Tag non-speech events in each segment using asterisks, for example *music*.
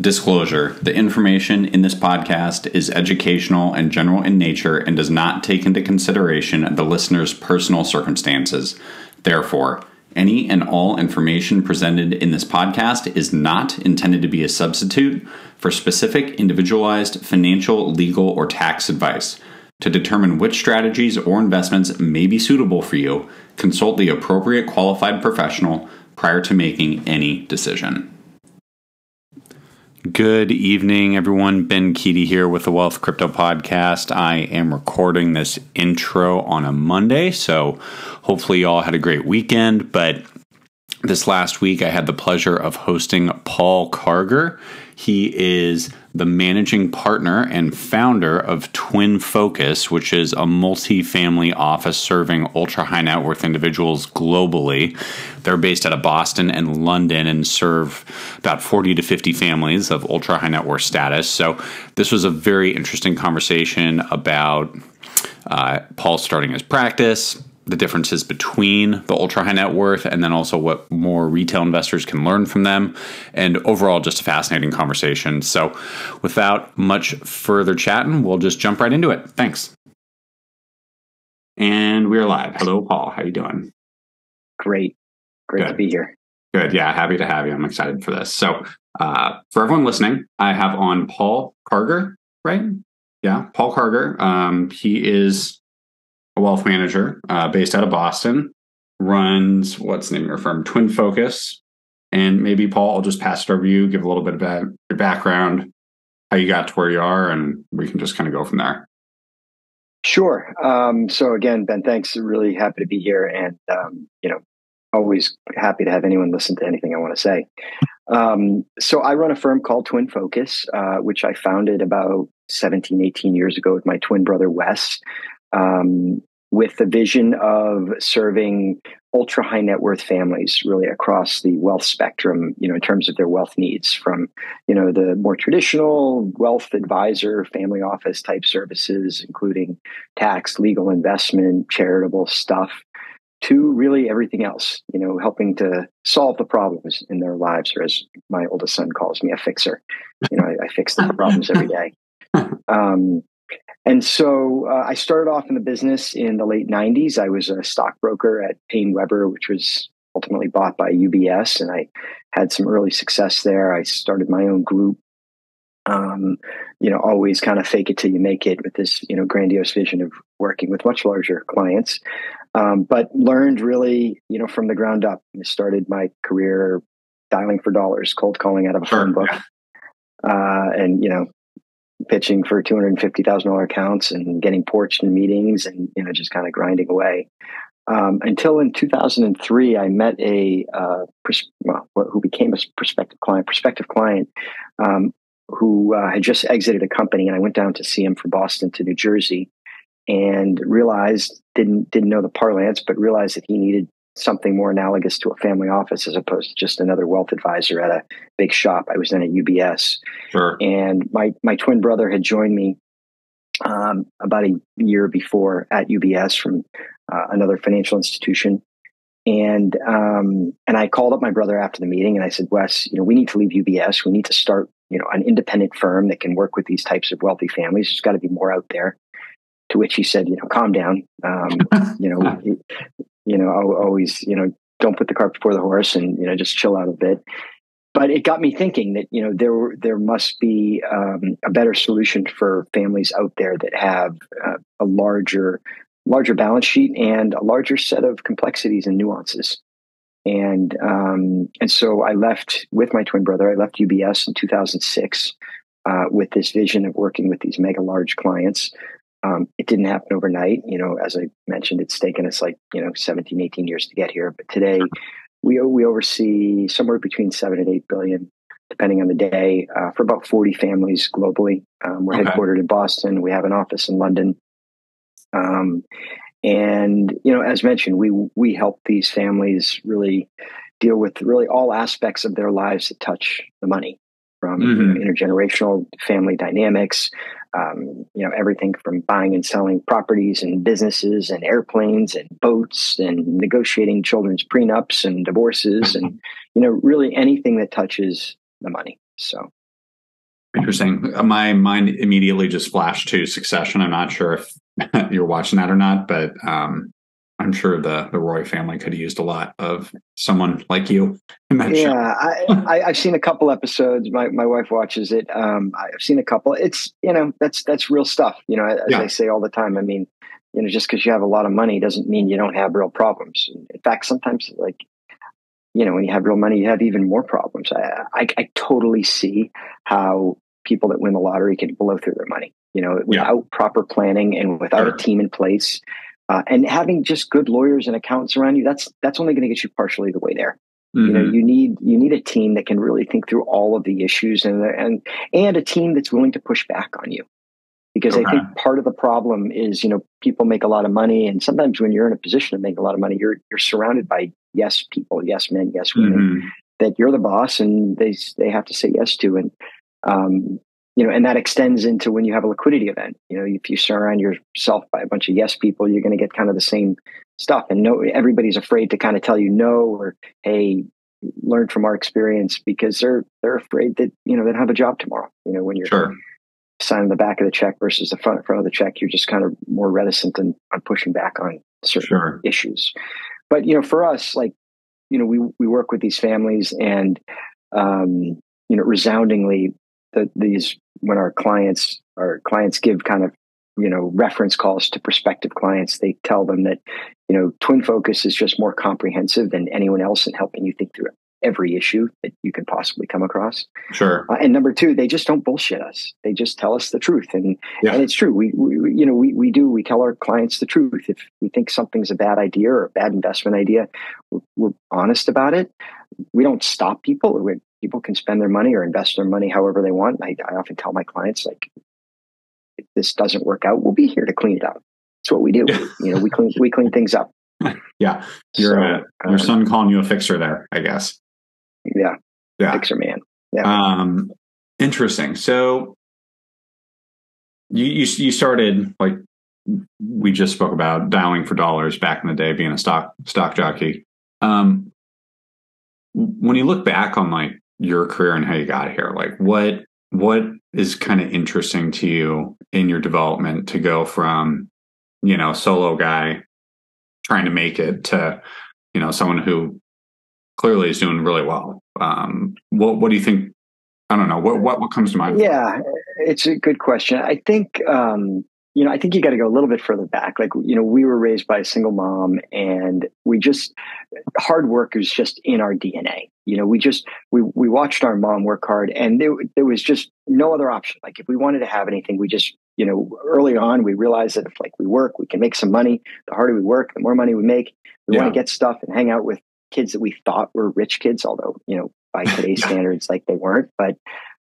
Disclosure The information in this podcast is educational and general in nature and does not take into consideration the listener's personal circumstances. Therefore, any and all information presented in this podcast is not intended to be a substitute for specific individualized financial, legal, or tax advice. To determine which strategies or investments may be suitable for you, consult the appropriate qualified professional prior to making any decision. Good evening, everyone. Ben Keaty here with the Wealth Crypto Podcast. I am recording this intro on a Monday, so hopefully, you all had a great weekend. But this last week, I had the pleasure of hosting Paul Karger. He is the managing partner and founder of TwinFocus, which is a multi family office serving ultra high net worth individuals globally. They're based out of Boston and London and serve about 40 to 50 families of ultra high net worth status. So, this was a very interesting conversation about uh, Paul starting his practice, the differences between the ultra high net worth and then also what more retail investors can learn from them. And overall, just a fascinating conversation. So, without much further chatting, we'll just jump right into it. Thanks. And we're live. Hello, Paul. How are you doing? Great. Great Good. to be here. Good. Yeah, happy to have you. I'm excited for this. So, uh, for everyone listening, I have on Paul Karger, right? Yeah, Paul Karger. Um, he is a wealth manager uh, based out of Boston, runs what's the name of your firm, TwinFocus. And maybe Paul, I'll just pass it over to you, give a little bit about your background, how you got to where you are, and we can just kind of go from there. Sure. Um, so again, Ben, thanks. Really happy to be here, and um, you know, always happy to have anyone listen to anything I want to say. Um, so I run a firm called TwinFocus, uh, which I founded about 17, 18 years ago with my twin brother Wes um, with the vision of serving ultra high net worth families really across the wealth spectrum you know in terms of their wealth needs from you know the more traditional wealth advisor family office type services including tax legal investment charitable stuff to really everything else you know helping to solve the problems in their lives or as my oldest son calls me a fixer. You know i, I fix the *laughs* problems every day. Um, and so uh, I started off in the business in the late 90s. I was a stockbroker at PaineWebber, which was ultimately bought by UBS. And I had some early success there. I started my own group. Um, you know, always kind of fake it till you make it with this, you know, grandiose vision of working with much larger clients. Um, but learned really, you know, from the ground up. I started my career dialing for dollars, cold calling out of a phone book. Uh, and you know pitching for two hundred and fifty thousand dollar accounts and getting porched in meetings and you know just kind of grinding away. Um, until in 2003, I met a uh, pers- well, who became a prospective client, prospective client, um, who uh, had just exited a company, and I went down to see him from Boston to New Jersey, and realized didn't didn't know the parlance, but realized that he needed something more analogous to a family office as opposed to just another wealth advisor at a big shop. I was then at UBS. Sure. And my, my twin brother had joined me um, about a year before at UBS from uh, another financial institution. And um, and I called up my brother after the meeting and I said, Wes, you know, we need to leave UBS. We need to start, you know, an independent firm that can work with these types of wealthy families. There's got to be more out there. To which he said, you know, calm down. Um, you know, *laughs* you know, always, you know, don't put the cart before the horse and, you know, just chill out a bit. But it got me thinking that, you know, there, there must be um, a better solution for families out there that have uh, a larger, larger balance sheet and a larger set of complexities and nuances. And, um, and so I left with my twin brother, I left UBS in 2006 uh, with this vision of working with these mega large clients. Um, it didn't happen overnight. You know, as I mentioned, it's taken us like, you know, 17, 18 years to get here. But today we, we oversee somewhere between seven and eight billion, depending on the day, uh, for about 40 families globally. Um, we're okay. headquartered in Boston. We have an office in London. Um, and, you know, as mentioned, we, we help these families really deal with really all aspects of their lives that touch the money from mm-hmm. intergenerational family dynamics, um, you know everything from buying and selling properties and businesses and airplanes and boats and negotiating children's prenups and divorces and *laughs* you know really anything that touches the money. So Interesting. My mind immediately just flashed to Succession. I'm not sure if *laughs* you're watching that or not, but um, I'm sure the the Roy family could have used a lot of someone like you. yeah, I, *laughs* I, have seen a couple episodes. My my wife watches it. Um, I've seen a couple. It's you know that's that's real stuff. You know, as yeah. I say all the time. I mean, you know, just because you have a lot of money doesn't mean you don't have real problems. In fact, sometimes like you know when you have real money, you have even more problems. I I, I totally see how people that win the lottery can blow through their money. You know, without yeah. proper planning and without sure. a team in place uh, and having just good lawyers and accountants around you, that's that's only going to get you partially the way there. Mm-hmm. You know, mm-hmm. you need you need a team that can really think through all of the issues and and and a team that's willing to push back on you. Because okay. I think part of the problem is, you know, people make a lot of money, and sometimes when you're in a position to make a lot of money, you're you're surrounded by yes people, yes men, yes women, mm-hmm. that you're the boss, and they they have to say yes to, and um, you know, and that extends into when you have a liquidity event. You know, if you surround yourself by a bunch of yes people, you're going to get kind of the same stuff. And no, everybody's afraid to kind of tell you no or hey, learn from our experience because they're they're afraid that you know they don't have a job tomorrow. You know, when you're sure. signing the back of the check versus the front front of the check, you're just kind of more reticent on, on pushing back on certain sure. issues. But you know, for us, like you know, we we work with these families and um, you know, resoundingly that these when our clients our clients give kind of you know reference calls to prospective clients they tell them that you know TwinFocus is just more comprehensive than anyone else in helping you think through every issue that you can possibly come across. Sure. Uh, and number two they just don't bullshit us. They just tell us the truth. And yeah. and it's true. We, we you know we, we do we tell our clients the truth. If we think something's a bad idea or a bad investment idea we're, we're honest about it. We don't stop people. We, people can spend their money or invest their money however they want. I, I often tell my clients, like, if this doesn't work out, we'll be here to clean it up. That's what we do. you know, we clean we clean things up. *laughs* yeah, your so, uh, your um, son calling you a fixer there, I guess. Yeah, yeah, fixer man. Yeah. Um, interesting. So you you you started like we just spoke about dialing for dollars back in the day, being a stock stock jockey. Um, when you look back on like your career and how you got here? Like what what is kind of interesting to you in your development to go from you know solo guy trying to make it to you know someone who clearly is doing really well? Um what what do you think i don't know what what what comes to mind? Yeah it's a good question. I think um you know, I think you got to go a little bit further back. Like, you know, we were raised by a single mom and we just, hard work is just in our DNA. You know, we just, we, we watched our mom work hard and there, there was just no other option. Like if we wanted to have anything, we just, you know, early on, we realized that if like we work, we can make some money. The harder we work, the more money we make. We yeah. want to get stuff and hang out with kids that we thought were rich kids, although, you know, by today's *laughs* standards, like they weren't, but,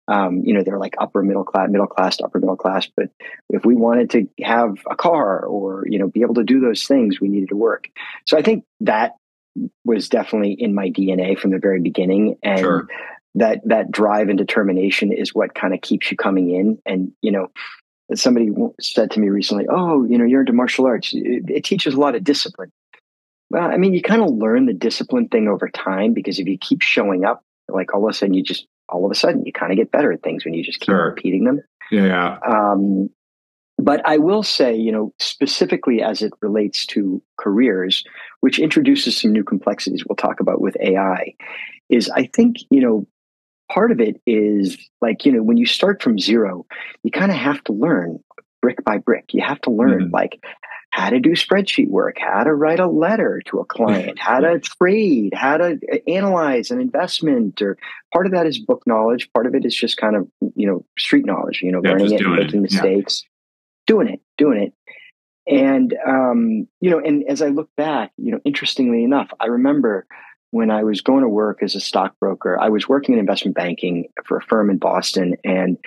um, you know, they're like upper middle class, middle class upper middle class. But if we wanted to have a car or, you know, be able to do those things, we needed to work. So I think that was definitely in my DNA from the very beginning. And sure. that, that drive and determination is what kind of keeps you coming in. And, you know, somebody said to me recently, Oh, you know, you're into martial arts. It, it teaches a lot of discipline. Well, I mean, you kind of learn the discipline thing over time because if you keep showing up, like all of a sudden you just all of a sudden you kind of get better at things when you just keep sure. repeating them. Yeah. Um, but I will say, you know, specifically as it relates to careers, which introduces some new complexities we'll talk about with AI, is I think, you know, part of it is like, you know, when you start from zero, you kind of have to learn brick by brick. You have to learn mm-hmm. like how to do spreadsheet work, how to write a letter to a client, how to *laughs* trade, how to analyze an investment. Or part of that is book knowledge. Part of it is just kind of, you know, street knowledge, you know, yeah, learning it, and making it. mistakes, yeah. doing it, doing it. And, um, you know, and as I look back, you know, interestingly enough, I remember when I was going to work as a stockbroker, I was working in investment banking for a firm in Boston. And,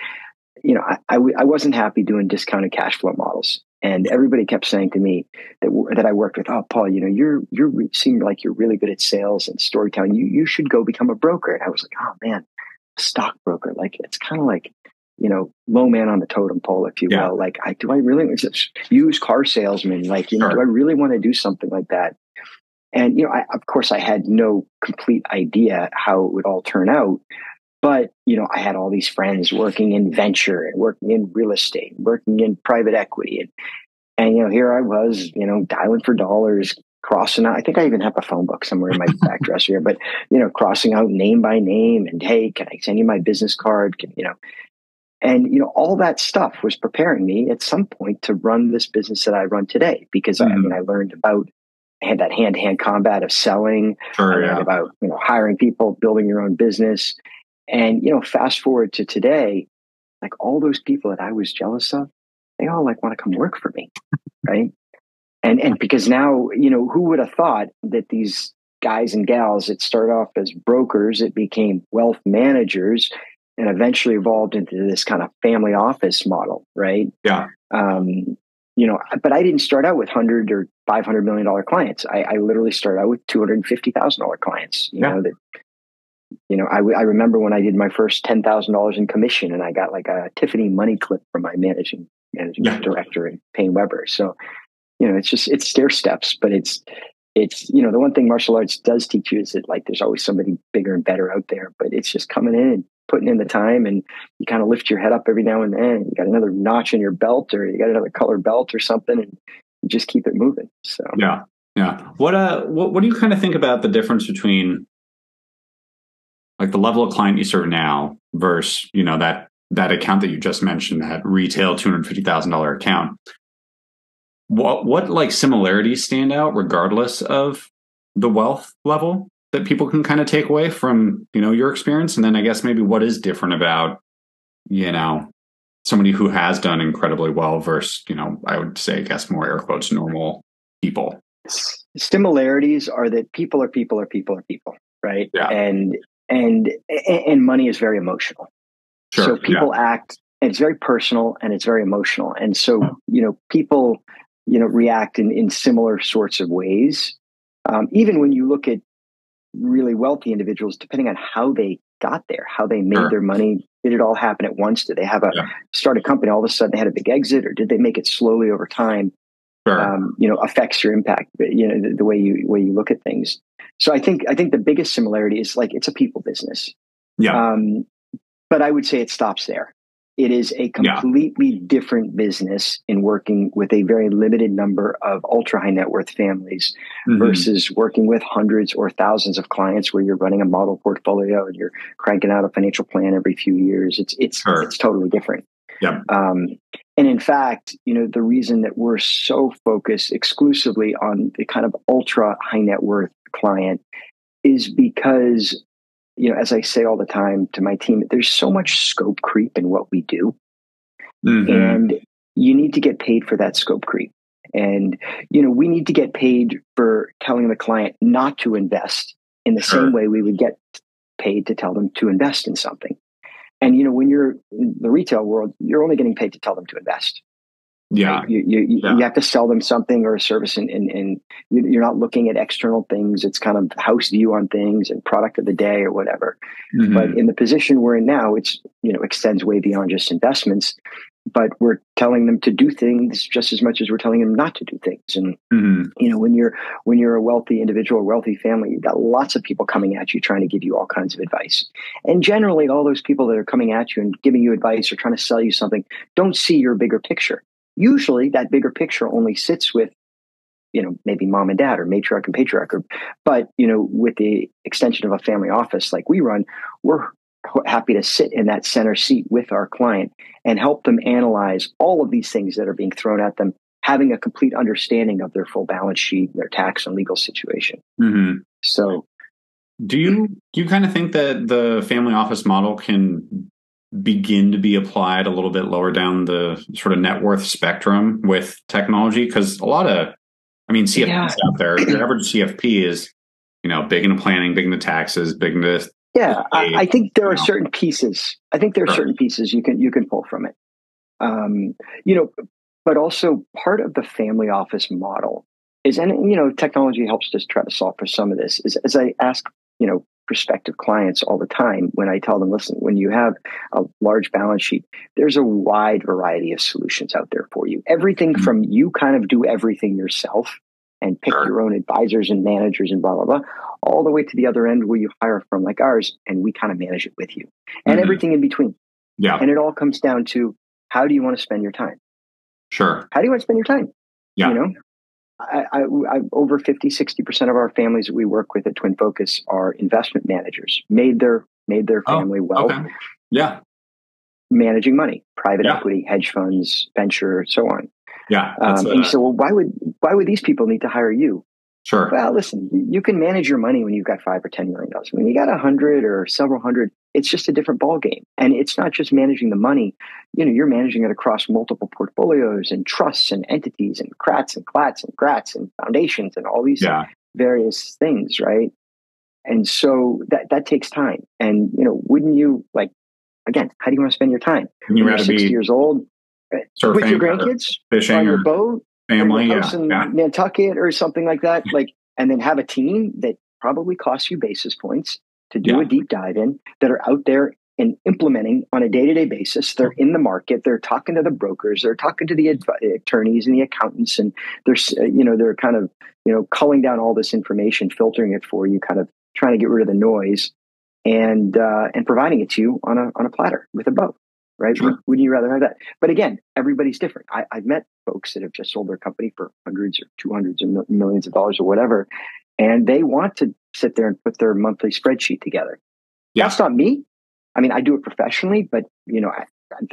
you know, I, I, I wasn't happy doing discounted cash flow models. And everybody kept saying to me that that I worked with, "Oh, Paul, you know, you're you're seem like you're really good at sales and storytelling. You you should go become a broker." And I was like, "Oh man, stockbroker! Like it's kind of like." You know, low man on the totem pole, if you yeah. will. Like, I do I really use car salesman? Like, you know, do I really want to do something like that? And you know, I, of course, I had no complete idea how it would all turn out. But, you know, I had all these friends working in venture and working in real estate, working in private equity. And, and, you know, here I was, you know, dialing for dollars, crossing out. I think I even have a phone book somewhere in my *laughs* back dresser here, but, you know, crossing out name by name and, hey, can I send you my business card? Can, you know, and, you know, all that stuff was preparing me at some point to run this business that I run today because mm-hmm. I mean, I learned about had that hand to hand combat of selling. Sure, I yeah. about, you know, hiring people, building your own business. And, you know, fast forward to today, like all those people that I was jealous of, they all like want to come work for me. right. And, and because now, you know, who would have thought that these guys and gals that start off as brokers, it became wealth managers and eventually evolved into this kind of family office model. Right. Yeah. Um, you know, but I didn't start out with hundred or five hundred million dollar clients. I, I literally started out with two hundred and fifty thousand dollar clients. You yeah. know that you know, I, I remember when I did my first ten thousand dollars in commission, and I got like a Tiffany money clip from my managing managing yeah. director in PaineWebber. So, you know, it's just it's stair steps, but it's it's you know the one thing martial arts does teach you is that like there's always somebody bigger and better out there, but it's just coming in and putting in the time, and you kind of lift your head up every now and then. You got another notch in your belt, or you got another color belt or something, and you just keep it moving. So yeah, yeah. What uh, what what do you kind of think about the difference between like the level of client you serve now versus you know that that account that you just mentioned that retail $250000 account what what like similarities stand out regardless of the wealth level that people can kind of take away from you know your experience? And then i guess maybe what is different about you know somebody who has done incredibly well versus you know i would say i guess more air quotes normal people? Similarities are that people are people are people are people right? Yeah. and and and money is very emotional. Sure, so people yeah. act and it's very personal and it's very emotional. And so, you know, people, you know, react in, in similar sorts of ways. Um, even when you look at really wealthy individuals, depending on how they got there, how they made sure. their money, did it all happen at once? Did they have a yeah. start a company all of a sudden they had a big exit, or did they make it slowly over time? Sure. Um, you know, affects your impact. You know, the, the way you way you look at things. So I think I think the biggest similarity is like it's a people business. Yeah. Um, but I would say it stops there. It is a completely yeah. different business in working with a very limited number of ultra high net worth families mm-hmm. versus working with hundreds or thousands of clients where you're running a model portfolio and you're cranking out a financial plan every few years. It's it's sure. it's totally different. Yeah. Um, and in fact, you know, the reason that we're so focused exclusively on the kind of ultra high net worth client is because you know as i say all the time to my team there's so much scope creep in what we do mm-hmm. and you need to get paid for that scope creep and you know we need to get paid for telling the client not to invest in the sure. same way we would get paid to tell them to invest in something and you know when you're in the retail world you're only getting paid to tell them to invest yeah. You, you, you, yeah. you, have to sell them something or a service and, and, and you're not looking at external things. It's kind of house view on things and product of the day or whatever. Mm-hmm. But in the position we're in now, it's, you know, extends way beyond just investments, but we're telling them to do things just as much as we're telling them not to do things. And, mm-hmm. you know, when you're, when you're a wealthy individual, a wealthy family, you've got lots of people coming at you trying to give you all kinds of advice. And generally all those people that are coming at you and giving you advice or trying to sell you something don't see your bigger picture usually that bigger picture only sits with you know maybe mom and dad or matriarch and patriarch or, but you know with the extension of a family office like we run we're happy to sit in that center seat with our client and help them analyze all of these things that are being thrown at them having a complete understanding of their full balance sheet their tax and legal situation mm-hmm. so do you do you kind of think that the family office model can begin to be applied a little bit lower down the sort of net worth spectrum with technology? Because a lot of, I mean, CFPs yeah. out there, the average CFP is, you know, big into planning, big into taxes, big into. Yeah, I, I, think there are certain pieces. I think there are certain pieces you can you can pull from it. Um, you know, but also part of the family office model is, and you know, technology helps us try to solve for some of this. Is as I ask, you know, prospective clients all the time when I tell them, listen, when you have a large balance sheet, there's a wide variety of solutions out there for you. Everything mm-hmm. from you kind of do everything yourself and pick sure. your own advisors and managers and blah blah blah. All the way to the other end where you hire a firm like ours and we kind of manage it with you. And mm-hmm. everything in between. Yeah. And it all comes down to how do you want to spend your time? Sure. How do you want to spend your time? Yeah. you know? I, I, I, over 50 60% of our families that we work with at TwinFocus are investment managers. Made their made their oh, family oh, well. okay. yeah managing money private yeah. equity hedge funds venture so on yeah um, and you say well why would why would these people need to hire you Sure. Well, listen, you can manage your money when you've got five or ten million dollars. When you got a hundred or several hundred, it's just a different ball game. And it's not just managing the money. You know, you're managing it across multiple portfolios and trusts and entities and CRATs and CLATs and GRATs and foundations and all these yeah. various things, right? And so that that takes time. And you know, wouldn't you like again? How do you want to spend your time? When you're sixty years old surfing, with your grandkids, fishing, on your boat, family, yeah, in yeah. Nantucket or something like that. Like, and then have a team that probably costs you basis points to do yeah. a deep dive in that are out there and implementing on a day-to-day basis they're in the market they're talking to the brokers they're talking to the attorneys and the accountants and they're uh, you know they're kind of you know culling down all this information filtering it for you kind of trying to get rid of the noise and uh, and providing it to you on a on a platter with a bow right? Sure. Wouldn't you rather have that? But again, everybody's different. I, have met folks that have just sold their company for hundreds or two hundreds of millions of dollars or whatever, and they want to sit there and put their monthly spreadsheet together. Yeah. That's not me. I mean, I do it professionally, but you know,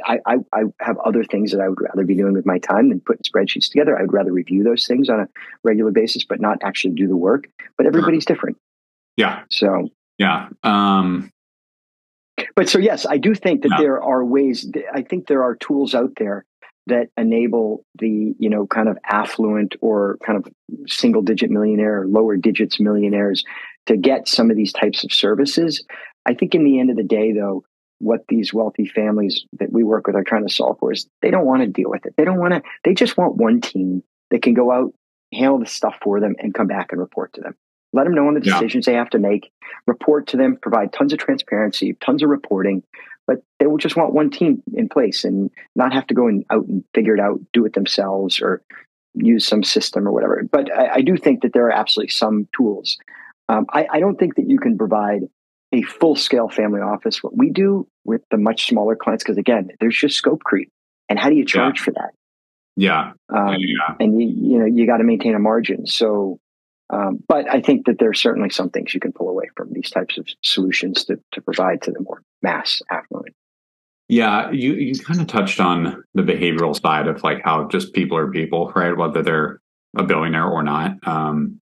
I, I, I have other things that I would rather be doing with my time than putting spreadsheets together. I would rather review those things on a regular basis, but not actually do the work. But everybody's different. Yeah. So yeah. Um, but so yes, I do think that there are ways. I think there are tools out there that enable the you know kind of affluent or kind of single digit millionaire or lower digits millionaires to get some of these types of services. I think in the end of the day, though, what these wealthy families that we work with are trying to solve for is they don't want to deal with it. They don't want to. They just want one team that can go out, handle the stuff for them, and come back and report to them. Let them know on the decisions yeah. they have to make, report to them, provide tons of transparency, tons of reporting. But they will just want one team in place and not have to go and out and figure it out, do it themselves or use some system or whatever. But I, I do think that there are absolutely some tools. Um, I, I don't think that you can provide a full scale family office. What we do with the much smaller clients, because again, there's just scope creep. And how do you charge yeah. for that? Yeah. Um, yeah. And you, you know, you got to maintain a margin. So um, but I think that there are certainly some things you can pull away from these types of solutions to, to provide to the more mass affluent. Yeah, you, you kind of touched on the behavioral side of like how just people are people, right? Whether they're a billionaire or not. Um,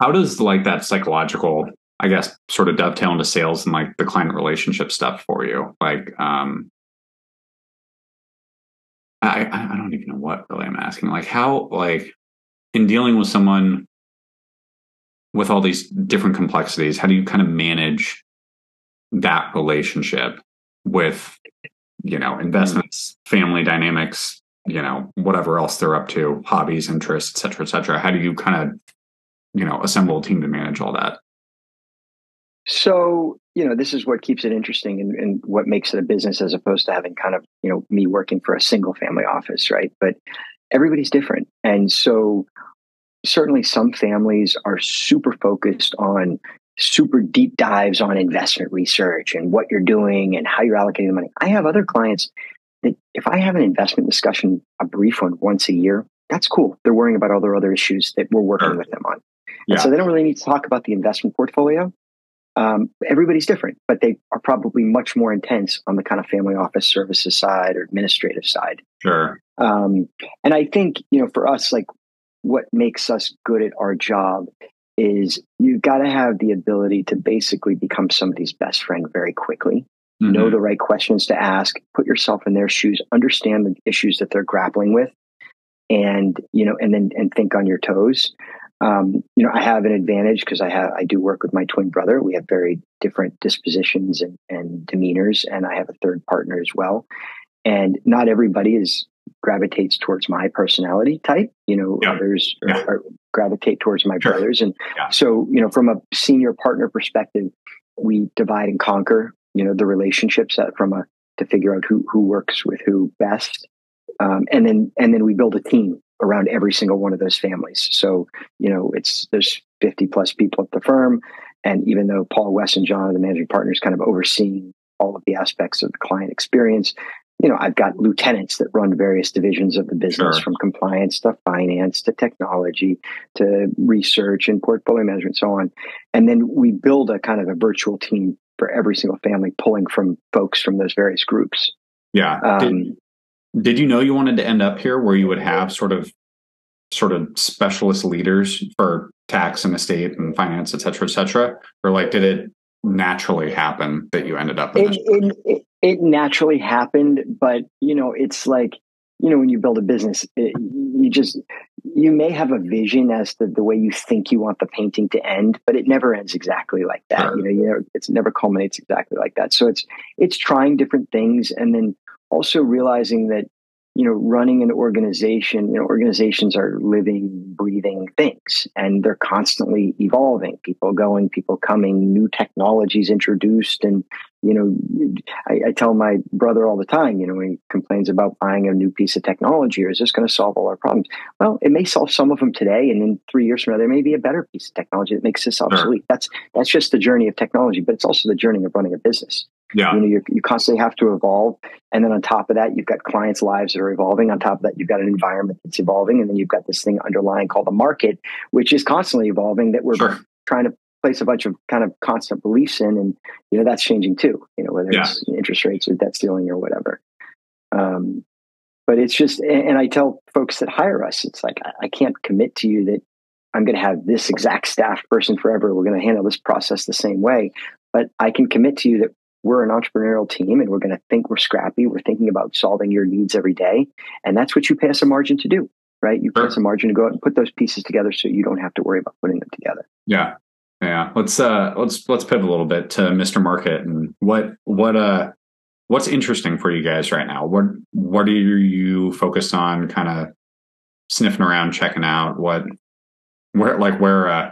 how does like that psychological, I guess, sort of dovetail into sales and like the client relationship stuff for you? Like, um, I, I don't even know what really I'm asking. Like, how, like, in dealing with someone with all these different complexities, how do you kind of manage that relationship with, you know, investments, family dynamics, you know, whatever else they're up to, hobbies, interests, et cetera, et cetera? How do you kind of, you know, assemble a team to manage all that? So, you know, this is what keeps it interesting and, and, what makes it a business as opposed to having kind of, you know, me working for a single family office, right? But everybody's different. And so certainly some families are super focused on super deep dives on investment research and what you're doing and how you're allocating the money. I have other clients that if I have an investment discussion, a brief one once a year, that's cool. They're worrying about all their other issues that we're working sure. with them on. Yeah. And so they don't really need to talk about the investment portfolio. Um, everybody's different, but they are probably much more intense on the kind of family office services side or administrative side. Sure. Um, and I think, you know, for us, like what makes us good at our job is you've got to have the ability to basically become somebody's best friend very quickly. Mm-hmm. Know the right questions to ask, put yourself in their shoes, understand the issues that they're grappling with, and you know, and then and think on your toes. Um, you know, I have an advantage because I have I do work with my twin brother. We have very different dispositions and, and demeanors, and I have a third partner as well. And not everybody is gravitates towards my personality type. You know, yeah. others yeah. Are, are gravitate towards my sure. brothers. And yeah. so, you know, from a senior partner perspective, we divide and conquer, you know, the relationships that from a, to figure out who, who works with who best. Um, and then, and then we build a team around every single one of those families. So, you know, it's there's 50 plus people at the firm. And even though Paul Wes and John are the managing partners kind of overseeing all of the aspects of the client experience, you know, I've got lieutenants that run various divisions of the business Sure. from compliance to finance to technology to research and portfolio management, so on. And then we build a kind of a virtual team for every single family, pulling from folks from those various groups. Yeah. Um, did, did you know you wanted to end up here where you would have sort of sort of specialist leaders for tax and estate and finance, et cetera, et cetera? Or like did it naturally happen that you ended up in it, this? it, it, it naturally happened, but you know, it's like you know when you build a business, it, you just you may have a vision as to the way you think you want the painting to end, but it never ends exactly like that. You know, you know, it's never culminates exactly like that. So it's it's trying different things, and then also realizing that you know running an organization you know organizations are living breathing things and they're constantly evolving. People going people coming new technologies introduced and you know I, I tell my brother all the time you know when he complains about buying a new piece of technology or is this going to solve all our problems? Well it may solve some of them today and in three years from now there may be a better piece of technology that makes this obsolete. That's that's just the journey of technology but it's also the journey of running a business Yeah. you know you you constantly have to evolve. And then on top of that you've got clients lives that are evolving. On top of that you've got an environment that's evolving. And then you've got this thing underlying called the market which is constantly evolving that we're Sure. trying to place a bunch of kind of constant beliefs in. And you know that's changing too you know whether Yeah. it's interest rates or debt ceiling or whatever. Um, but it's just and, i tell folks that hire us it's like I can't commit to you that i'm going to have this exact staff person forever. We're going to handle this process the same way. But i can commit to you that we're an entrepreneurial team and we're going to think we're scrappy we're thinking about solving your needs every day and that's what you pay us a margin to do right you pay Sure. us a margin to go out and put those pieces together so you don't have to worry about putting them together Yeah. Yeah. Let's uh let's let's pivot a little bit to Mr. Market and what what uh what's interesting for you guys right now? What what are you focused on kind of sniffing around, checking out? What where like where uh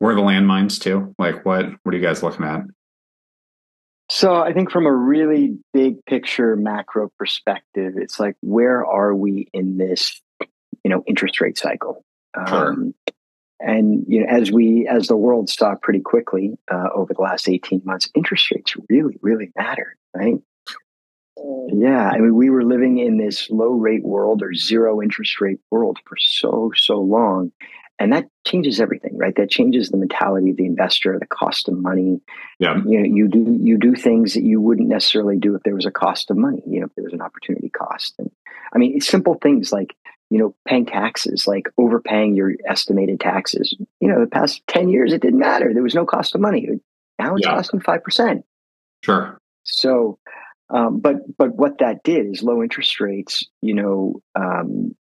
where are the landmines too? Like what what are you guys looking at? So I think from a really big picture macro perspective, it's like where are we in this, you know, interest rate cycle? Sure. Um, and you know, as we as the world saw pretty quickly uh, over the last eighteen months, interest rates really, really matter, right? Yeah, I mean, we were living in this low rate world or zero interest rate world for so so long, and that changes everything, right? That changes the mentality of the investor, the cost of money, Yeah. you know you do you do things that you wouldn't necessarily do if there was a cost of money you know if there was an opportunity cost and i mean it's simple things like you know paying taxes like overpaying your estimated taxes you know the past 10 years it didn't matter there was no cost of money now it's Yeah. costing 5% Sure. so um, but but what that did is low interest rates you know um,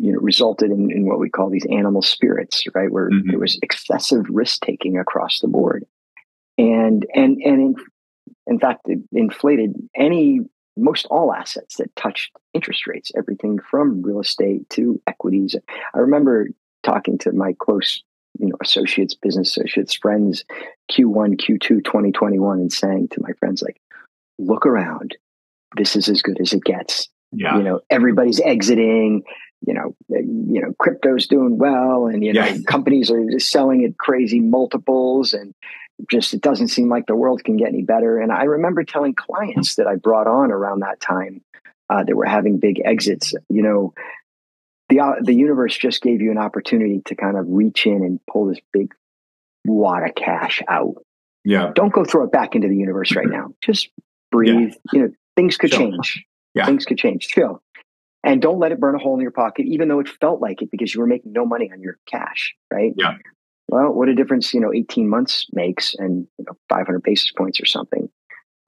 you know resulted in, in what we call these animal spirits right? Where Mhm. there was excessive risk taking across the board. And and and in, in fact it inflated any most all assets that touched interest rates everything from real estate to equities. I remember talking to my close you know associates business associates friends q1 q2 2021 and saying to my friends like look around. This is as good as it gets Yeah. you know everybody's exiting you know you know crypto's doing well and you know Yeah. *laughs* companies are just selling at crazy multiples and just it doesn't seem like the world can get any better and i remember telling clients that i brought on around that time uh, that were having big exits you know the uh, the universe just gave you an opportunity to kind of reach in and pull this big wad of cash out Yeah. don't go throw it back into the universe right now just breathe you know things could Chill. change Yeah. things could change chill and don't let it burn a hole in your pocket even though it felt like it because you were making no money on your cash right Yeah. well what a difference you know 18 months makes and you know 500 basis points or something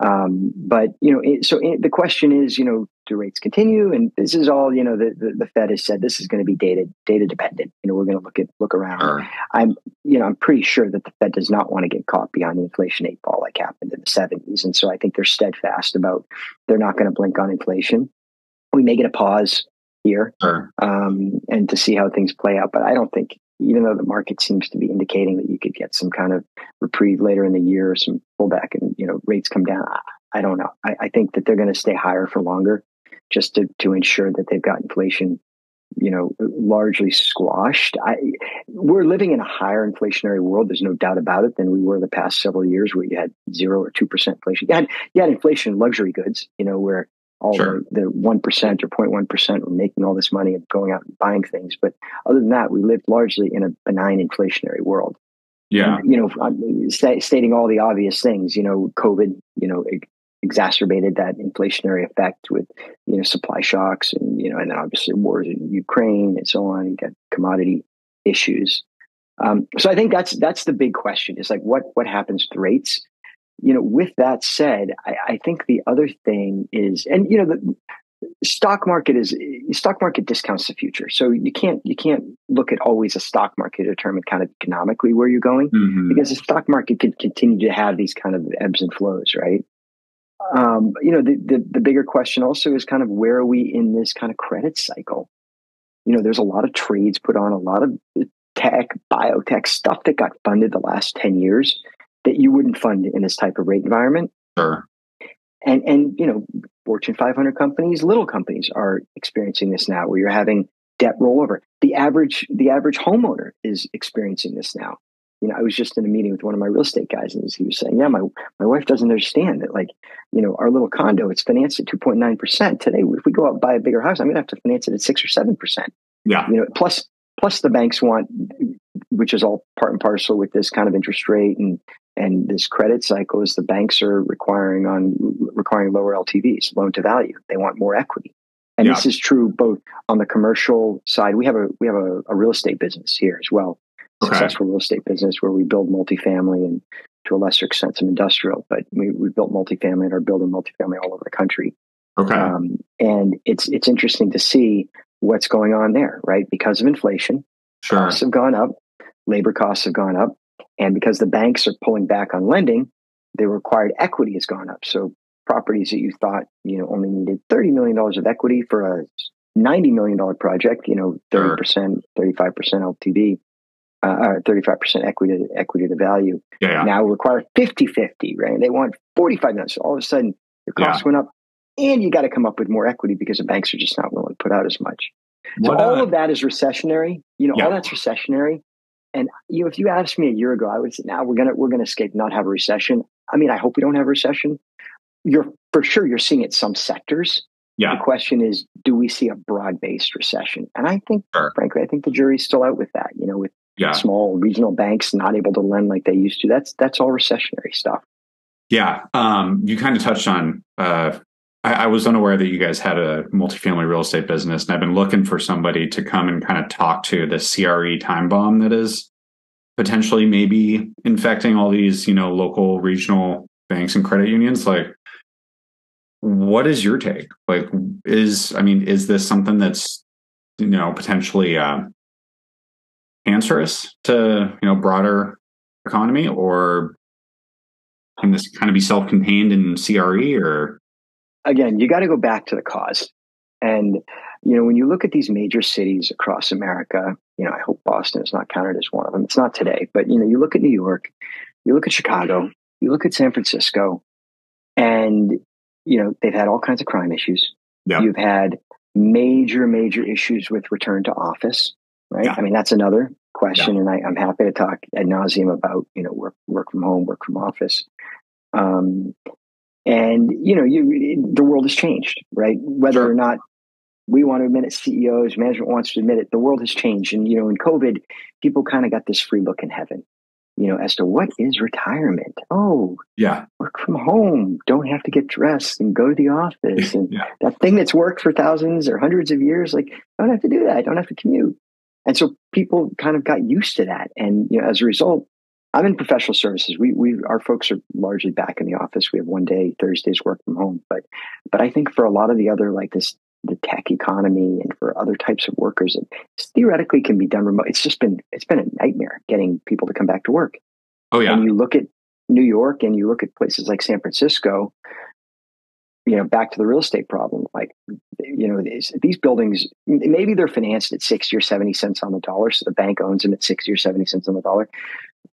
um, but you know it, so it, the question is you know do rates continue and this is all you know the, the, the fed has said this is going to be data data dependent you know we're going to look at look around Sure. I'm, you know, I'm pretty sure that the Fed does not want to get caught behind the inflation eight ball like happened in the 70s. And so I think they're steadfast about they're not going to blink on inflation. We may get a pause here Sure. um, and to see how things play out. But I don't think, even though the market seems to be indicating that you could get some kind of reprieve later in the year, some pullback, and you know rates come down. I, I don't know. I, I think that they're going to stay higher for longer, just to to ensure that they've got inflation you know, largely squashed. I, we're living in a higher inflationary world. There's no doubt about it than we were the past several years, where you had zero or two percent inflation. You had you had inflation in luxury goods, you know, where all sure. the one percent or 0.1 percent were making all this money and going out and buying things. But other than that, we lived largely in a benign inflationary world. Yeah, and, you know, st- stating all the obvious things. You know, COVID. You know, exacerbated that inflationary effect with you know supply shocks and you know and then obviously wars in Ukraine and so on. You got commodity issues. Um, so I think that's that's the big question is like what what happens to rates. You know, with that said, I, I think the other thing is, and you know, the stock market is stock market discounts the future. So you can't you can't look at always a stock market to determine kind of economically where you're going mm-hmm. because the stock market could continue to have these kind of ebbs and flows, right? Um, you know, the, the, the bigger question also is kind of where are we in this kind of credit cycle? You know, there's a lot of trades put on, a lot of tech, biotech stuff that got funded the last 10 years that you wouldn't fund in this type of rate environment. Sure. And and you know, Fortune 500 companies, little companies are experiencing this now where you're having debt rollover. The average the average homeowner is experiencing this now you know, I was just in a meeting with one of my real estate guys, and he was saying, "Yeah, my my wife doesn't understand that. Like, you know, our little condo, it's financed at two point nine percent today. If we go out and buy a bigger house, I'm going to have to finance it at six or seven percent. Yeah, you know, plus plus the banks want, which is all part and parcel with this kind of interest rate and and this credit cycle, is the banks are requiring on requiring lower LTVs, loan to value. They want more equity. And yeah. this is true both on the commercial side. We have a we have a, a real estate business here as well okay. successful real estate business where we build multifamily and to a lesser extent some industrial, but we, we built multifamily and are building multifamily all over the country. Okay. Um, and it's it's interesting to see what's going on there, right? Because of inflation, sure. costs have gone up, labor costs have gone up, and because the banks are pulling back on lending, the required equity has gone up. So properties that you thought you know only needed thirty million dollars of equity for a ninety million dollar project, you know, thirty percent, thirty five percent LTV, uh, 35% equity to, equity to value yeah, yeah. now require 50 50, right? They want 45 minutes. So all of a sudden, your costs yeah. went up and you got to come up with more equity because the banks are just not willing to put out as much. So what, all uh, of that is recessionary. You know, all that's recessionary. And you know, if you asked me a year ago, I would say, "Now we're gonna we're gonna escape, not have a recession." I mean, I hope we don't have a recession. You're for sure you're seeing it some sectors. Yeah. The question is, do we see a broad based recession? And I think, sure. frankly, I think the jury's still out with that. You know, with yeah. small regional banks not able to lend like they used to. That's that's all recessionary stuff. Yeah, um, you kind of touched on. Uh, I, I, was unaware that you guys had a multifamily real estate business, and I've been looking for somebody to come and kind of talk to the CRE time bomb that is potentially maybe infecting all these, you know, local regional banks and credit unions. Like, what is your take? Like, is I mean, is this something that's you know potentially uh, cancerous to you know broader economy, or can this kind of be self-contained in CRE? Or again, you got to go back to the cause. And you know, when you look at these major cities across America, you know, I hope Boston is not counted as one of them. It's not today, but you know, you look at New York, you look at Chicago, you look at San Francisco, and you know, they've had all kinds of crime issues. Yeah. You've had major, major issues with return to office right? Yeah. I mean, that's another question, yeah. and I, am happy to talk ad nauseum about you know work work from home, work from office. Um, and you know, you the world has changed, right? Whether sure. or not we want to admit it, CEOs, management wants to admit it, the world has changed. And you know, in COVID, people kind of got this free look in heaven. You know, as to what is retirement? Oh, yeah, work from home. Don't have to get dressed and go to the office. And *laughs* yeah. that thing that's worked for thousands or hundreds of years, like don't have to do that. Don't have to commute. And so people kind of got used to that. And you know, as a result, I'm in professional services. We we our folks are largely back in the office. We have one day Thursdays work from home. But but I think for a lot of the other like this the tech economy and for other types of workers, it theoretically can be done remote. It's just been it's been a nightmare getting people to come back to work. Oh yeah. And you look at New York and you look at places like San Francisco, you know, back to the real estate problem. Like, you know, these, these buildings, maybe they're financed at 60 or 70 cents on the dollar. So the bank owns them at 60 or 70 cents on the dollar.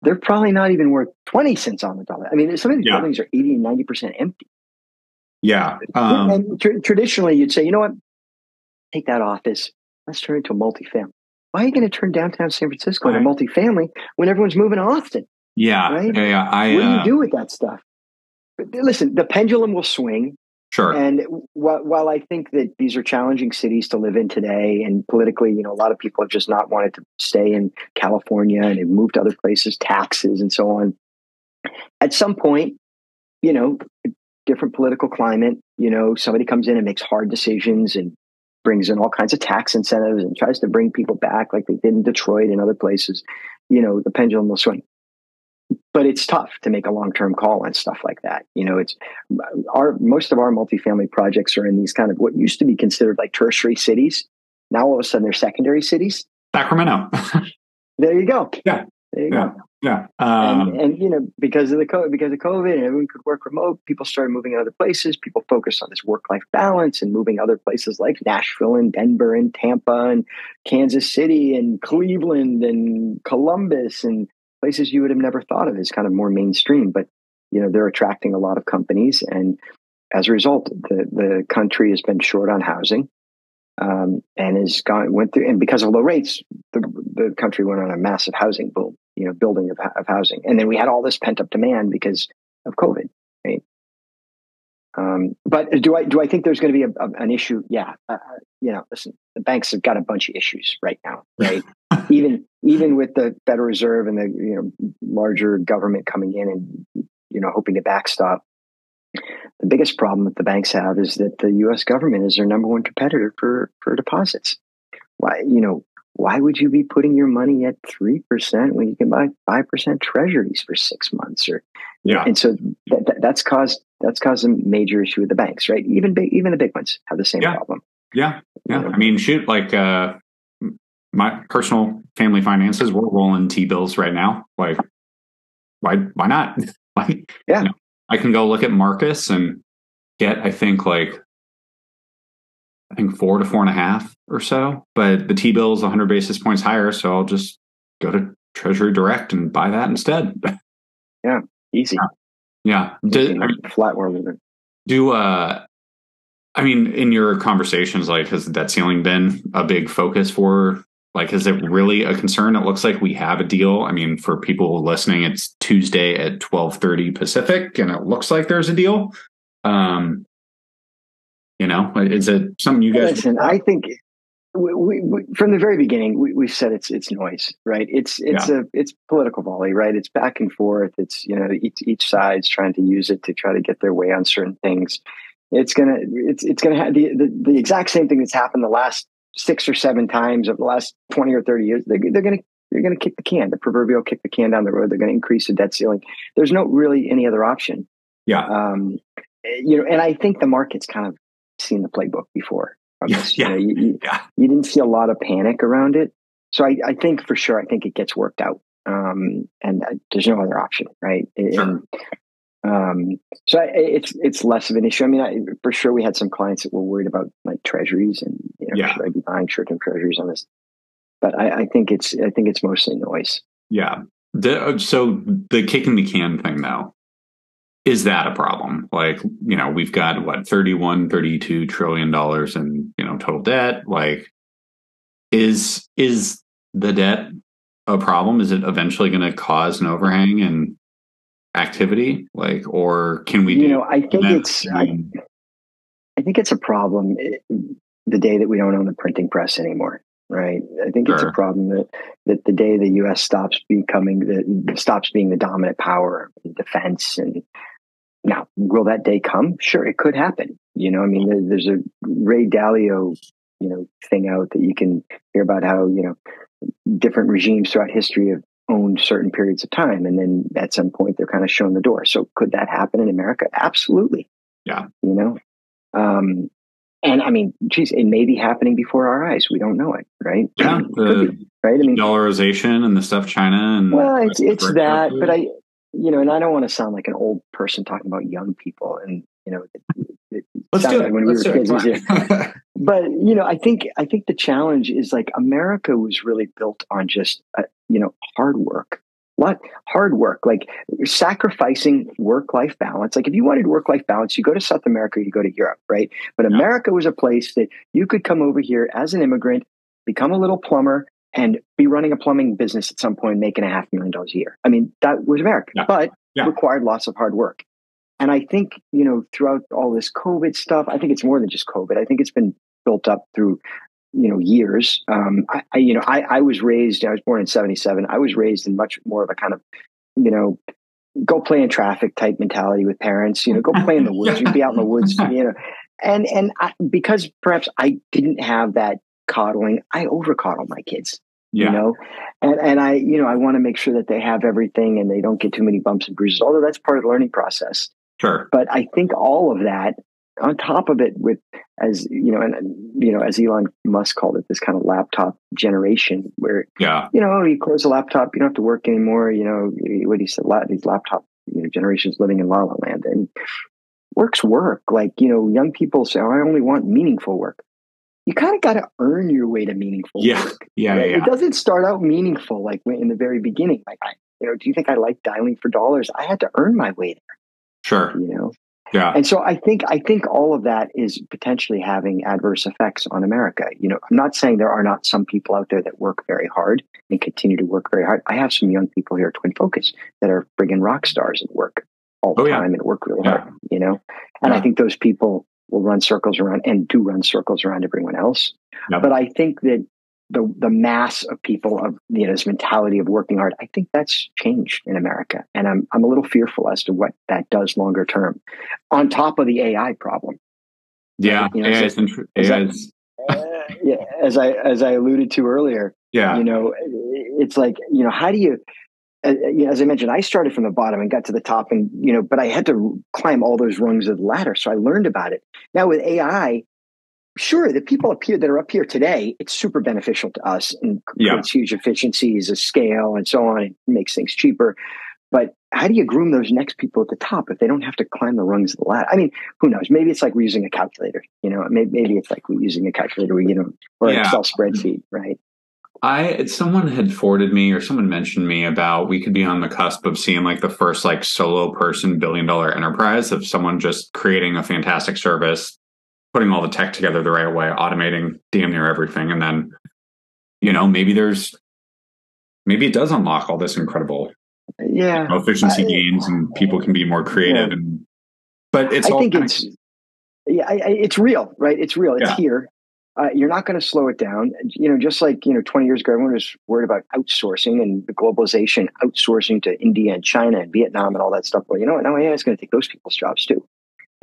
They're probably not even worth 20 cents on the dollar. I mean, some of these yeah. buildings are 80 and 90% empty. Yeah. Um, and tr- traditionally, you'd say, you know what? Take that office, let's turn it to a multifamily. Why are you going to turn downtown San Francisco Right. into multifamily when everyone's moving to Austin? Yeah, Right? yeah, yeah. I what do uh, you do with that stuff? But listen, the pendulum will swing. Sure. And wh- while I think that these are challenging cities to live in today, and politically, you know, a lot of people have just not wanted to stay in California and they've moved to other places, taxes and so on. At some point, you know, different political climate, you know, somebody comes in and makes hard decisions and brings in all kinds of tax incentives and tries to bring people back like they did in Detroit and other places, you know, the pendulum will swing. But it's tough to make a long-term call on stuff like that. You know, it's our most of our multifamily projects are in these kind of what used to be considered like tertiary cities. Now all of a sudden they're secondary cities. Sacramento. *laughs* There you go. Yeah. There you Yeah. go. yeah. Um, and, and you know, because of the COVID, because of COVID, and everyone could work remote. People started moving in other places. People focused on this work-life balance and moving other places like Nashville and Denver and Tampa and Kansas City and Cleveland and Columbus and places you would have never thought of as kind of more mainstream. But you know, they're attracting a lot of companies, and as a result, the the country has been short on housing. Um, and has gone went through, and because of low rates, the the country went on a massive housing boom, you know, building of, of housing, and then we had all this pent up demand because of COVID, right? Um, but do I do I think there's going to be a, a, an issue? Yeah, uh, you know, listen, the banks have got a bunch of issues right now, *laughs* right? even even with the Federal Reserve and the you know larger government coming in and you know hoping to backstop. The biggest problem that the banks have is that the U.S. government is their number one competitor for for deposits. Why you know why would you be putting your money at three percent when you can buy five percent treasuries for six months or yeah. and so that, that, that's caused that's caused a major issue with the banks right even big even the big ones have the same Yeah. problem Yeah. Yeah. I mean, shoot, like uh my personal family finances, we're rolling T bills right now. Like why why not? *laughs* like Yeah. you know, I can go look at Marcus and get, I think like I think four to four and a half or so. But the T bill is 100 basis points higher, so I'll just go to Treasury Direct and buy that instead. *laughs* Yeah, easy yeah. Do, I mean, flat do uh I mean, in your conversations, like has debt ceiling been a big focus for like is it really a concern? It looks like we have a deal. I mean, for people listening, it's Tuesday at twelve thirty Pacific, and it looks like there's a deal. Um you know, is it something you guys Listen, I think we, we, we, from the very beginning we, we said it's it's noise, right? It's it's a it's political volley, right? It's back and forth. It's you know each each side's trying to use it to try to get their way on certain things. It's gonna it's it's gonna have the, the, the exact same thing that's happened the last six or seven times of the last twenty or thirty years. They're, they're gonna they're gonna kick the can, the proverbial kick the can down the road. They're gonna increase the debt ceiling. There's no really any other option. Yeah. Um, you know, and I think the market's kind of seen the playbook before. Yeah. You yeah, know, you, you, Yeah. you didn't see a lot of panic around it. So I, I think for sure, I think it gets worked out. Um, and uh, there's no other option, right? Sure. Um, so I, it's it's less of an issue. I mean, I, for sure, we had some clients that were worried about like treasuries and you know, Yeah. should I be buying short-term treasuries on this? But I, I think it's I think it's mostly noise. Yeah. The, so the kicking the can thing though, is that a problem? Like, you know, we've got what, 31, 32 trillion dollars in, you know, total debt. Like, is, is the debt a problem? Is it eventually going to cause an overhang in activity? Like, or can we do You know, I think it's I, I think it's a problem eh, the day that we don't own the printing press anymore, right? I think it's a problem that, that the day the U.S. stops becoming the stops being the dominant power in defense and now will that day come? Sure, it could happen. You know, I mean, there, there's a Ray Dalio, you know, thing out that you can hear about how you know different regimes throughout history have owned certain periods of time, and then at some point they're kind of shown the door. So could that happen in America? Absolutely. Yeah. You know, um, and I mean, geez, it may be happening before our eyes. We don't know it, right? Yeah, the be, right. I mean, dollarization and the stuff China and well, it's it's that, but I, you know, and I don't want to sound like an old person talking about young people, and you know, it, it let's do like it. when Let's were kids. Come it was- on. but you know, I think I think the challenge is like America was really built on just uh, you know hard work. What hard work? Like sacrificing work life balance. Like if you wanted work life balance, you go to South America, you go to Europe, right? But Yeah. America was a place that you could come over here as an immigrant, become a little plumber, and be running a plumbing business at some point, making a half million dollars a year. I mean, that was America, Yeah. but Yeah. required lots of hard work. And I think, you know, throughout all this COVID stuff, I think it's more than just COVID. I think it's been built up through, you know, years. Um, I, I you know, I, I was raised, I was born in 77. I was raised in much more of a kind of, you know, go play in traffic type mentality with parents, you know, go play in the woods, you'd be out in the woods, *laughs* you know, and, and I, because perhaps I didn't have that coddling, I over coddle my kids Yeah. you know and and i you know i want to make sure that they have everything and they don't get too many bumps and bruises although that's part of the learning process Sure. but i think all of that on top of it with as you know and you know as elon musk called it this kind of laptop generation where Yeah. you know oh, you close a laptop you don't have to work anymore you know what he said these laptop you know, generations living in la la land and work's work like you know young people say oh, i only want meaningful work you kind of got to earn your way to meaningful Yeah. work Yeah. Right? Yeah. It doesn't start out meaningful like in the very beginning. Like, I, you know, do you think I like dialing for dollars? I had to earn my way Sure. you know. Yeah. And so I think I think all of that is potentially having adverse effects on America. You know, I'm not saying there are not some people out there that work very hard and continue to work very hard. I have some young people here at TwinFocus that are friggin' rock stars at work all the Oh, yeah. time and work really Yeah. hard. You know, and I think those people will run circles around and do run circles around everyone else. Yep. But I think that the the mass of people of you know this mentality of working hard, I think that's changed in America, and I'm I'm a little fearful as to what that does longer term. On top of the AI problem, Yeah. You know, AI is int- AI is- uh, *laughs* yeah, as I as I alluded to earlier, yeah. you know, it's like you know how do you. uh, know, As I mentioned, I started from the bottom and got to the top, and you know, but I had to climb all those rungs of the ladder, so I learned about it. Now with AI, sure, the people up here that are up here today, it's super beneficial to us and Yeah. creates huge efficiencies of scale and so on. It makes things cheaper. But how do you groom those next people at the top if they don't have to climb the rungs of the ladder? I mean, who knows? Maybe it's like we're using a calculator. You know, maybe, maybe it's like we're using a calculator, you know, or an Yeah. Excel spreadsheet, right? I someone had forwarded me or someone mentioned me about we could be on the cusp of seeing like the first like solo person billion dollar enterprise of someone just creating a fantastic service, putting all the tech together the right way, automating damn near everything, and then you know maybe there's maybe it does unlock all this incredible Yeah. efficiency I- gains and people can be more creative Yeah. and but it's I all think it's yeah, I, I, it's real, right? It's real. It's Yeah. here. Uh, you're not going to slow it down. You know, just like you know, 20 years ago, everyone was worried about outsourcing and the globalization, outsourcing to India and China and Vietnam and all that stuff. Well, you know what? Now AI is going to take those people's jobs too,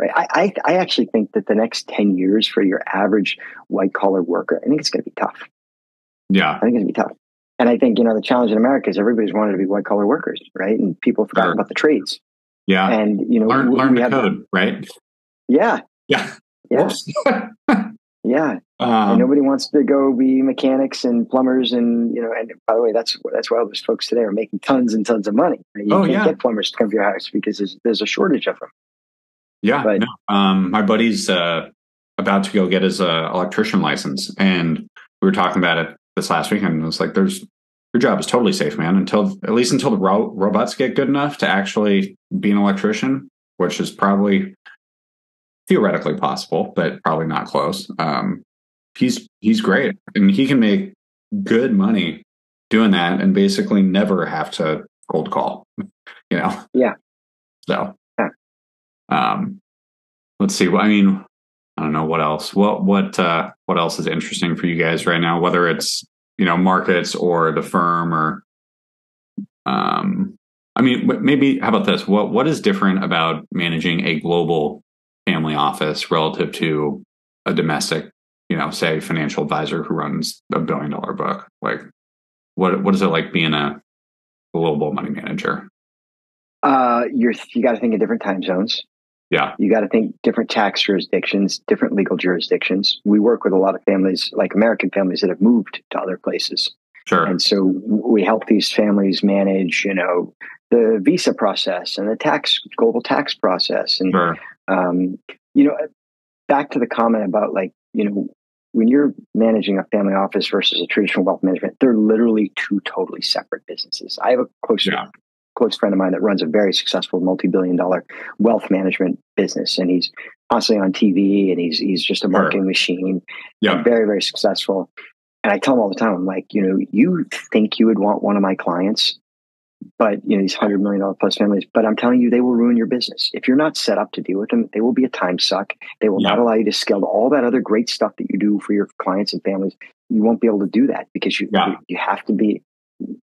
right? I, I I actually think that the next 10 years for your average white collar worker, I think it's going to be tough. yeah I think it's going to be tough. And I think you know the challenge in America is everybody's wanted to be white collar workers, right? And people forgot Sure. about the trades. yeah And you know, learn we- learn we the code right Yeah, yeah yeah, *laughs* yeah. um, nobody wants to go be mechanics and plumbers and you know and by the way that's that's why all those folks today are making tons and tons of money you Oh, can't yeah. get plumbers to come to your house because there's, there's a shortage of them Yeah, But- no. um, my buddy's uh, about to go get his uh, electrician license, and we were talking about it this last weekend. And it was like, "There's your job is totally safe, man. Until at least until the ro- robots get good enough to actually be an electrician, which is probably theoretically possible, but probably not close. Um, he's he's great, and he can make good money doing that, and basically never have to cold call. *laughs* You know, Yeah. So. Um, let's see. I mean, I don't know what else. What what uh, what else is interesting for you guys right now? Whether it's you know markets or the firm or, um, I mean, maybe how about this? What what is different about managing a global family office relative to a domestic, you know, say financial advisor who runs a billion dollar book? Like, what what is it like being a global money manager? uh, you're you got to think of different time zones Yeah, you got to think different tax jurisdictions different legal jurisdictions we work with a lot of families like american families that have moved to other places sure. and so we help these families manage you know the visa process and the tax global tax process and Sure. um, you know back to the comment about like you know when you're managing a family office versus a traditional wealth management they're literally two totally separate businesses i have a close Yeah. Close friend of mine that runs a very successful multi-billion dollar wealth management business and he's constantly on tv and he's he's just a Sure. marketing machine Yeah. very very successful and I tell him all the time, I'm like, you know, you think you would want one of my clients, but you know, these hundred million dollar plus families, but I'm telling you, they will ruin your business. If you're not set up to deal with them, they will be a time suck. They will yeah. not allow you to scale all that other great stuff that you do for your clients and families. You won't be able to do that because you, yeah. you have to be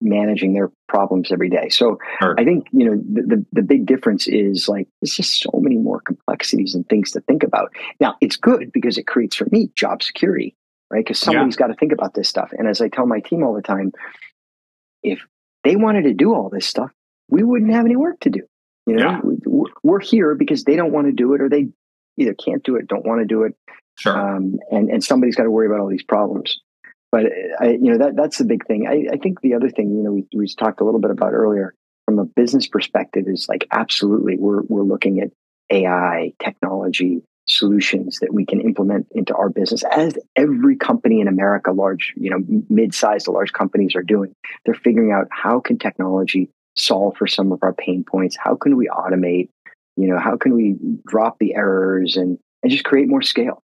managing their problems every day. So sure. I think, you know, the, the, the, big difference is like, there's just so many more complexities and things to think about. Now it's good because it creates for me job security, right? Because somebody's yeah. got to think about this stuff. And as I tell my team all the time, if they wanted to do all this stuff, we wouldn't have any work to do. You know, yeah. we're here because they don't want to do it or they either can't do it, don't want to do it. Sure. Um, and, and somebody's got to worry about all these problems but I, you know that that's the big thing. I, I think the other thing, you know, we, we talked a little bit about earlier from a business perspective is like absolutely we're we're looking at AI technology solutions that we can implement into our business as every company in America, large, you know, mid-sized to large companies are doing. They're figuring out how can technology solve for some of our pain points? How can we automate? You know, how can we drop the errors and, and just create more scale?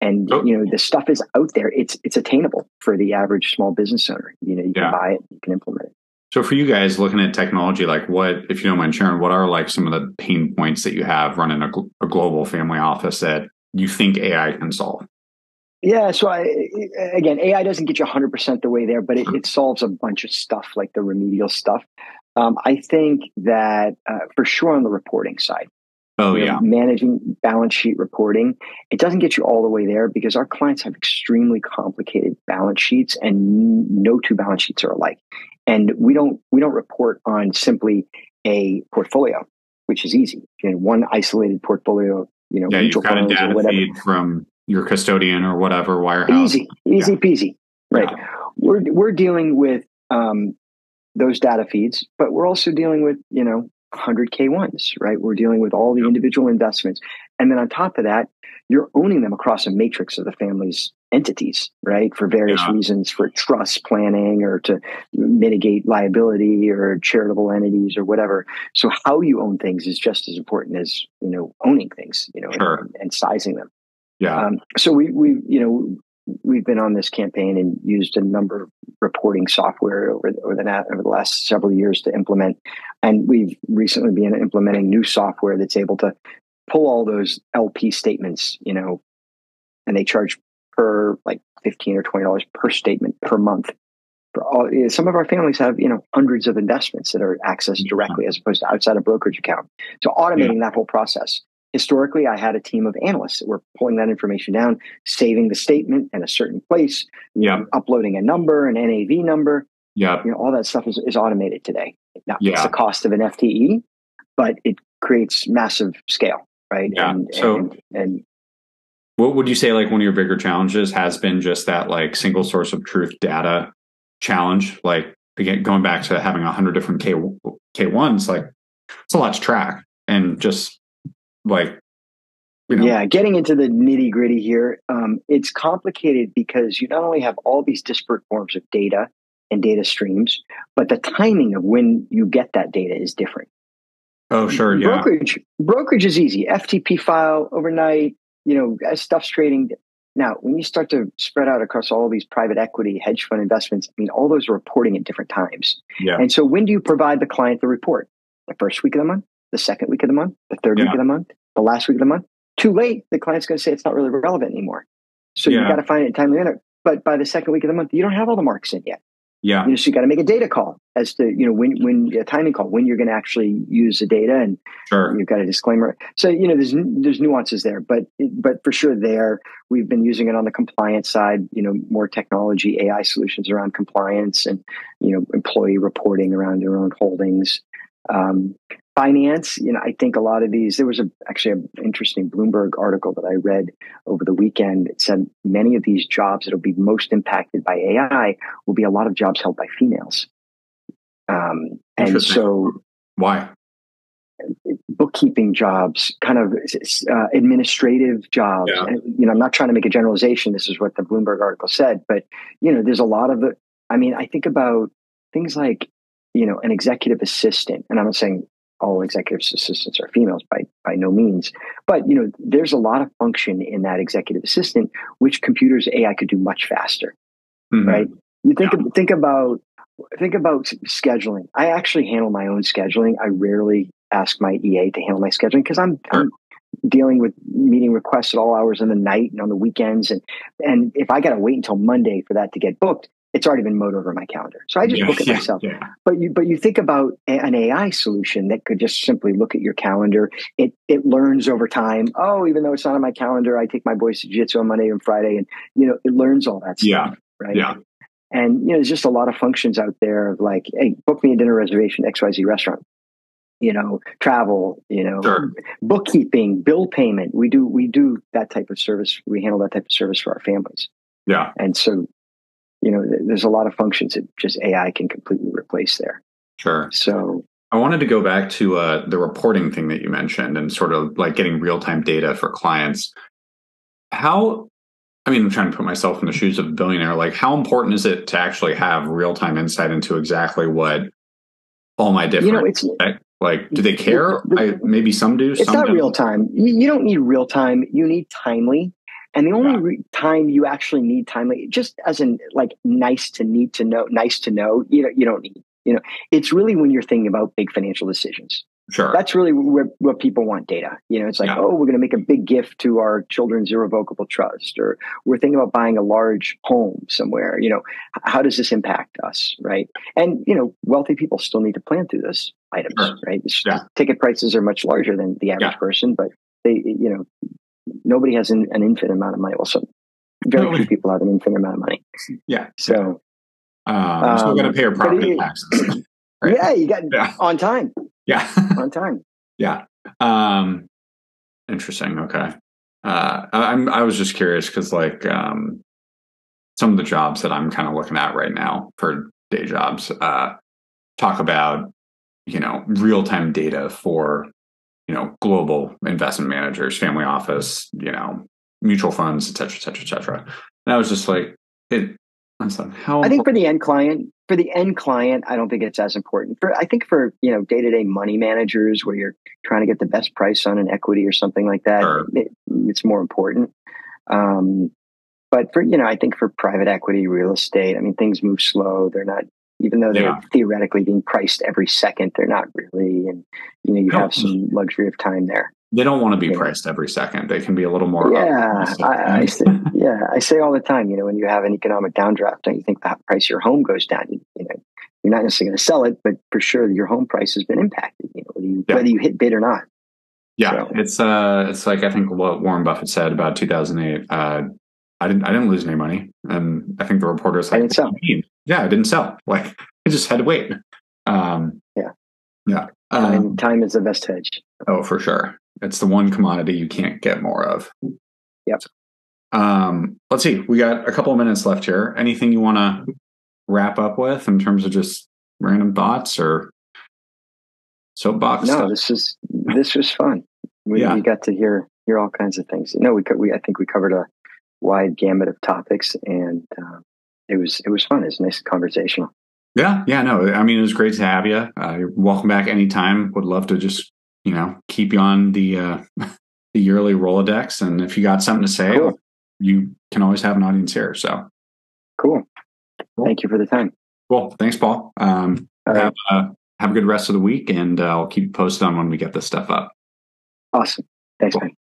And oh. you know the stuff is out there. It's it's attainable for the average small business owner. You know you can buy it you can implement it. So for you guys looking at technology like what if you don't mind sharing what are like some of the pain points that you have running a, a global family office that you think ai can solve? Yeah so I, again ai doesn't get you 100% the way there but it, it solves a bunch of stuff like the remedial stuff. Um, i think that uh, for sure on the reporting side Oh, you know, yeah. Managing balance sheet reporting. It doesn't get you all the way there because our clients have extremely complicated balance sheets and no two balance sheets are alike. And we don't we don't report on simply a portfolio, which is easy. You know, one isolated portfolio, you know, yeah, you've got a data feed from your custodian or whatever wirehouse. Easy, easy yeah. peasy. Right. Yeah. We're we're dealing with um, those data feeds, but we're also dealing with, you know, 100K ones, right? We're dealing with all the individual investments. And then on top of that, you're owning them across a matrix of the family's entities, right? For various yeah. reasons, for trust planning or to mitigate liability or charitable entities or whatever. So how you own things is just as important as, you know, owning things, you know, sure. and, and, sizing them. Yeah. Um, so we, we, you know, we've been on this campaign and used a number of reporting software over, over the over the last several years to implement, and we've recently been implementing new software that's able to pull all those LP statements, you know, and they charge per like fifteen or twenty dollars per statement per month. For all, some of our families have you know hundreds of investments that are accessed mm-hmm. directly as opposed to outside a brokerage account. So automating yeah. that whole process historically i had a team of analysts that were pulling that information down saving the statement in a certain place yeah. uploading a number an nav number yeah you know all that stuff is, is automated today now yeah. it's the cost of an fte but it creates massive scale right yeah. and, so and, and what would you say like one of your bigger challenges has been just that like single source of truth data challenge like again going back to having 100 different k k1s like it's a lot to track and just like you know. yeah getting into the nitty gritty here um, it's complicated because you not only have all these disparate forms of data and data streams but the timing of when you get that data is different. Oh sure yeah. brokerage brokerage is easy. Ftp file overnight you know as stuff's trading. Now when you start to spread out across all these private equity hedge fund investments i mean all those are reporting at different times. Yeah. and so when do you provide the client the report? The first week of the month? The second week of the month, the third yeah. week of the month, the last week of the month. Too late, the client's going to say it's not really relevant anymore. So yeah. you got to find it in timely manner. But by the second week of the month, you don't have all the marks in yet. Yeah. You know, so you got to make a data call as to, you know, when, when a timing call, when you're going to actually use the data and sure. you've got a disclaimer. So, you know, there's, there's nuances there, but, but for sure there, we've been using it on the compliance side, you know, more technology, AI solutions around compliance and, you know, employee reporting around their own holdings. Um, finance, you know, I think a lot of these, there was a, actually an interesting Bloomberg article that I read over the weekend. It said many of these jobs that will be most impacted by AI will be a lot of jobs held by females. Um, and so, why? Bookkeeping jobs, kind of uh, administrative jobs. Yeah. And, you know, I'm not trying to make a generalization. This is what the Bloomberg article said, but you know, there's a lot of. I mean, I think about things like you know an executive assistant, and I'm not saying all executive assistants are females by by no means but you know there's a lot of function in that executive assistant which computers ai could do much faster mm-hmm. right? You think yeah. think about think about scheduling. I actually handle my own scheduling. I rarely ask my EA to handle my scheduling because I'm, sure. I'm dealing with meeting requests at all hours in the night and on the weekends. And, and if I got to wait until Monday for that to get booked, it's already been mowed over my calendar. So I just yeah, book it yeah, myself. Yeah. But you, but you think about an AI solution that could just simply look at your calendar. It, it learns over time. Oh, even though it's not on my calendar, I take my boys to jiu-jitsu on Monday and Friday and, you know, it learns all that stuff. Yeah. Right. Yeah. And, you know, there's just a lot of functions out there of like, Hey, book me a dinner reservation, XYZ restaurant you know travel you know sure. bookkeeping bill payment we do we do that type of service we handle that type of service for our families yeah and so you know there's a lot of functions that just ai can completely replace there sure so i wanted to go back to uh, the reporting thing that you mentioned and sort of like getting real-time data for clients how i mean i'm trying to put myself in the shoes of a billionaire like how important is it to actually have real-time insight into exactly what all my different you know, it's, like, do they care? The, I, maybe some do. It's some not don't. real time. You, you, don't need real time. You need timely. And the only re- time you actually need timely, just as in like nice to need to know, nice to know, you know, you don't need. You know, it's really when you're thinking about big financial decisions. Sure. That's really where, where people want data. You know, it's like, yeah. oh, we're going to make a big gift to our children's irrevocable trust, or we're thinking about buying a large home somewhere. You know, how does this impact us, right? And you know, wealthy people still need to plan through this items, sure. right? Yeah. Ticket prices are much larger than the average yeah. person, but they, you know, nobody has an, an infinite amount of money. Well, so very *laughs* few people have an infinite amount of money. Yeah. So, um, um, still got to pay your property taxes. Right? *laughs* Yeah, you got yeah. on time. Yeah, *laughs* on time. Yeah. Um, interesting. Okay. Uh, I'm. I was just curious because, like, um, some of the jobs that I'm kind of looking at right now for day jobs uh, talk about you know real time data for you know global investment managers, family office, you know mutual funds, et cetera, et cetera, et cetera. And I was just like, it. I thought, how? I think for the end client, for the end client, I don't think it's as important. For I think for you know day to day money managers, where you're trying to get the best price on an equity or something like that, sure. it, it's more important. Um, but for you know, I think for private equity, real estate, I mean, things move slow. They're not even though they're yeah. theoretically being priced every second, they're not really. And you know, you have some luxury of time there. They don't want to be yeah. priced every second. They can be a little more. Yeah, I, I, say, yeah, I say all the time. You know, when you have an economic downdraft, don't you think the price of your home goes down, you, you know, you're not necessarily going to sell it, but for sure your home price has been impacted. You know, whether you, yeah. whether you hit bid or not. Yeah, so. it's uh, it's like I think what Warren Buffett said about 2008. Uh, I didn't I didn't lose any money, and I think the reporters like, I didn't sell. yeah, I didn't sell. Like I just had to wait. Um, yeah, yeah. Time, um, time is the best hedge. Oh, for sure. It's the one commodity you can't get more of. Yep. Um, let's see. We got a couple of minutes left here. Anything you want to wrap up with in terms of just random thoughts or soapbox? No, stuff? this is this was fun. We, yeah. we got to hear hear all kinds of things. No, we we I think we covered a wide gamut of topics, and uh, it was it was fun. It was nice conversational. Yeah, yeah, no, I mean it was great to have you. Uh, you're welcome back anytime. Would love to just you know keep you on the uh, *laughs* the yearly Rolodex, and if you got something to say, cool. you can always have an audience here. So cool. cool. Thank you for the time. Cool. Thanks, Paul. Um, have, right. uh, have a good rest of the week, and uh, I'll keep you posted on when we get this stuff up. Awesome. Thanks, cool. man.